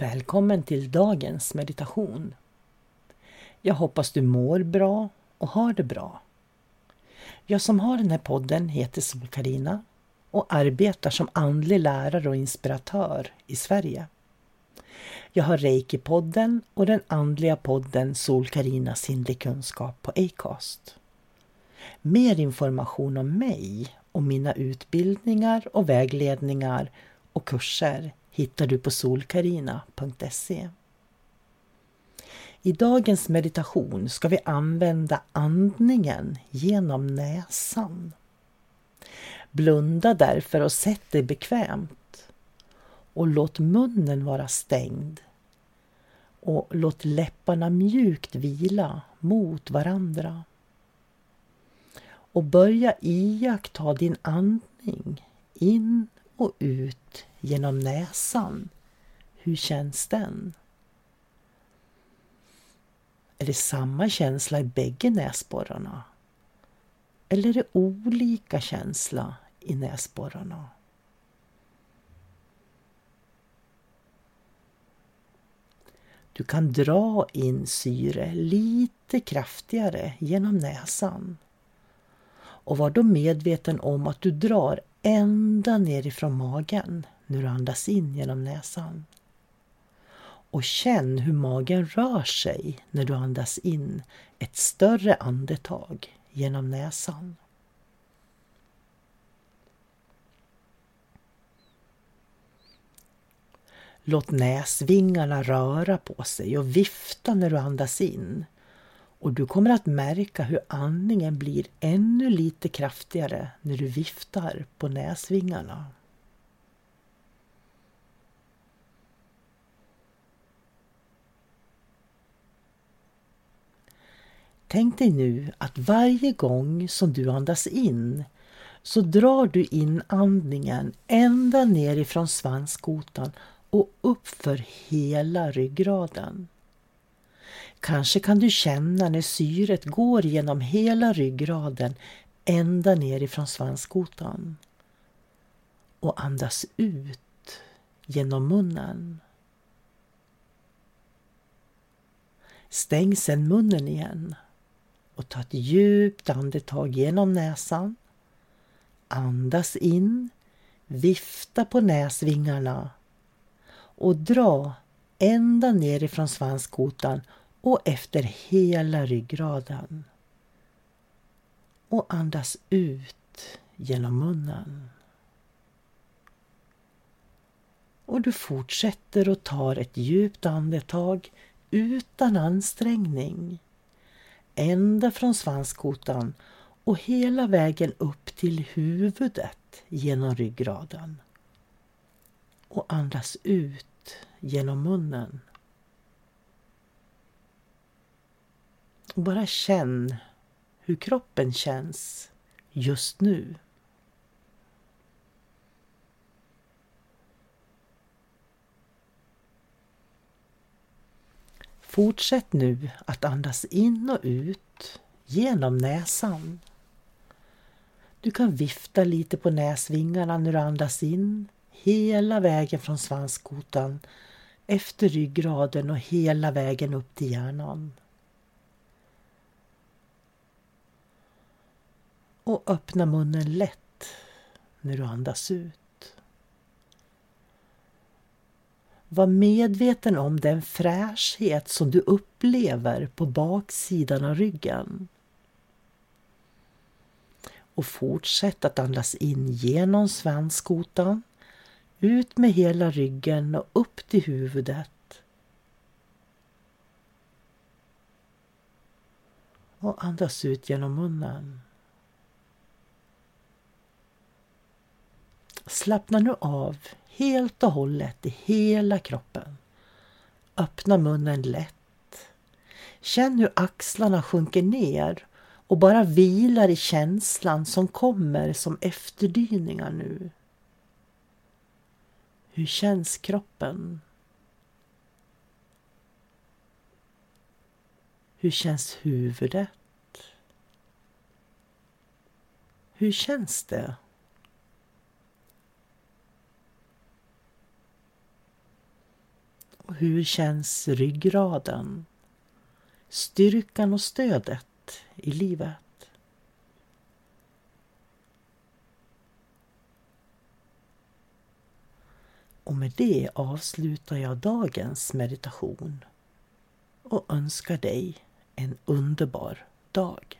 Välkommen till dagens meditation. Jag hoppas du mår bra och har det bra. Jag som har den här podden heter sol karina och arbetar som andlig lärare och inspiratör i Sverige. Jag har Reiki-podden och den andliga podden sol karinas sinnlig kunskap på Acast. Mer information om mig och mina utbildningar och vägledningar och kurser hittar du på solkarina.se. I dagens meditation ska vi använda andningen genom näsan. Blunda därför och sätt dig bekvämt. Och låt munnen vara stängd. Och låt läpparna mjukt vila mot varandra. Och börja iaktta din andning in och ut genom näsan. Hur känns den? Är det samma känsla i bägge näsborrarna? Eller är det olika känsla i näsborrarna? Du kan dra in syre lite kraftigare genom näsan. Och var då medveten om att du drar ända nerifrån magen när du andas in genom näsan. Och känn hur magen rör sig när du andas in ett större andetag genom näsan. Låt näsvingarna röra på sig och vifta när du andas in. Och du kommer att märka hur andningen blir ännu lite kraftigare när du viftar på näsvingarna. Tänk dig nu att varje gång som du andas in så drar du in andningen ända nerifrån svanskotan och uppför hela ryggraden. Kanske kan du känna när syret går genom hela ryggraden ända nerifrån svanskotan. Och andas ut genom munnen. Stäng sedan munnen igen och ta ett djupt andetag genom näsan. Andas in, vifta på näsvingarna och dra ända nerifrån svanskotan och efter hela ryggraden. Och andas ut genom munnen. Och du fortsätter och tar ett djupt andetag utan ansträngning. Ända från svanskotan och hela vägen upp till huvudet genom ryggraden. Och andas ut genom munnen. Bara känn hur kroppen känns just nu. Fortsätt nu att andas in och ut genom näsan. Du kan vifta lite på näsvingarna när du andas in hela vägen från svanskotan efter ryggraden och hela vägen upp till hjärnan. Och öppna munnen lätt när du andas ut. Var medveten om den fräschhet som du upplever på baksidan av ryggen. Och fortsätt att andas in genom svanskotan, ut med hela ryggen och upp till huvudet. Och andas ut genom munnen. Slappna nu av helt och hållet i hela kroppen. Öppna munnen lätt. Känn hur axlarna sjunker ner och bara vilar i känslan som kommer som efterdyningar nu. Hur känns kroppen? Hur känns huvudet? Hur känns det? Hur känns ryggraden? Styrkan och stödet i livet? Och med det avslutar jag dagens meditation och önskar dig en underbar dag.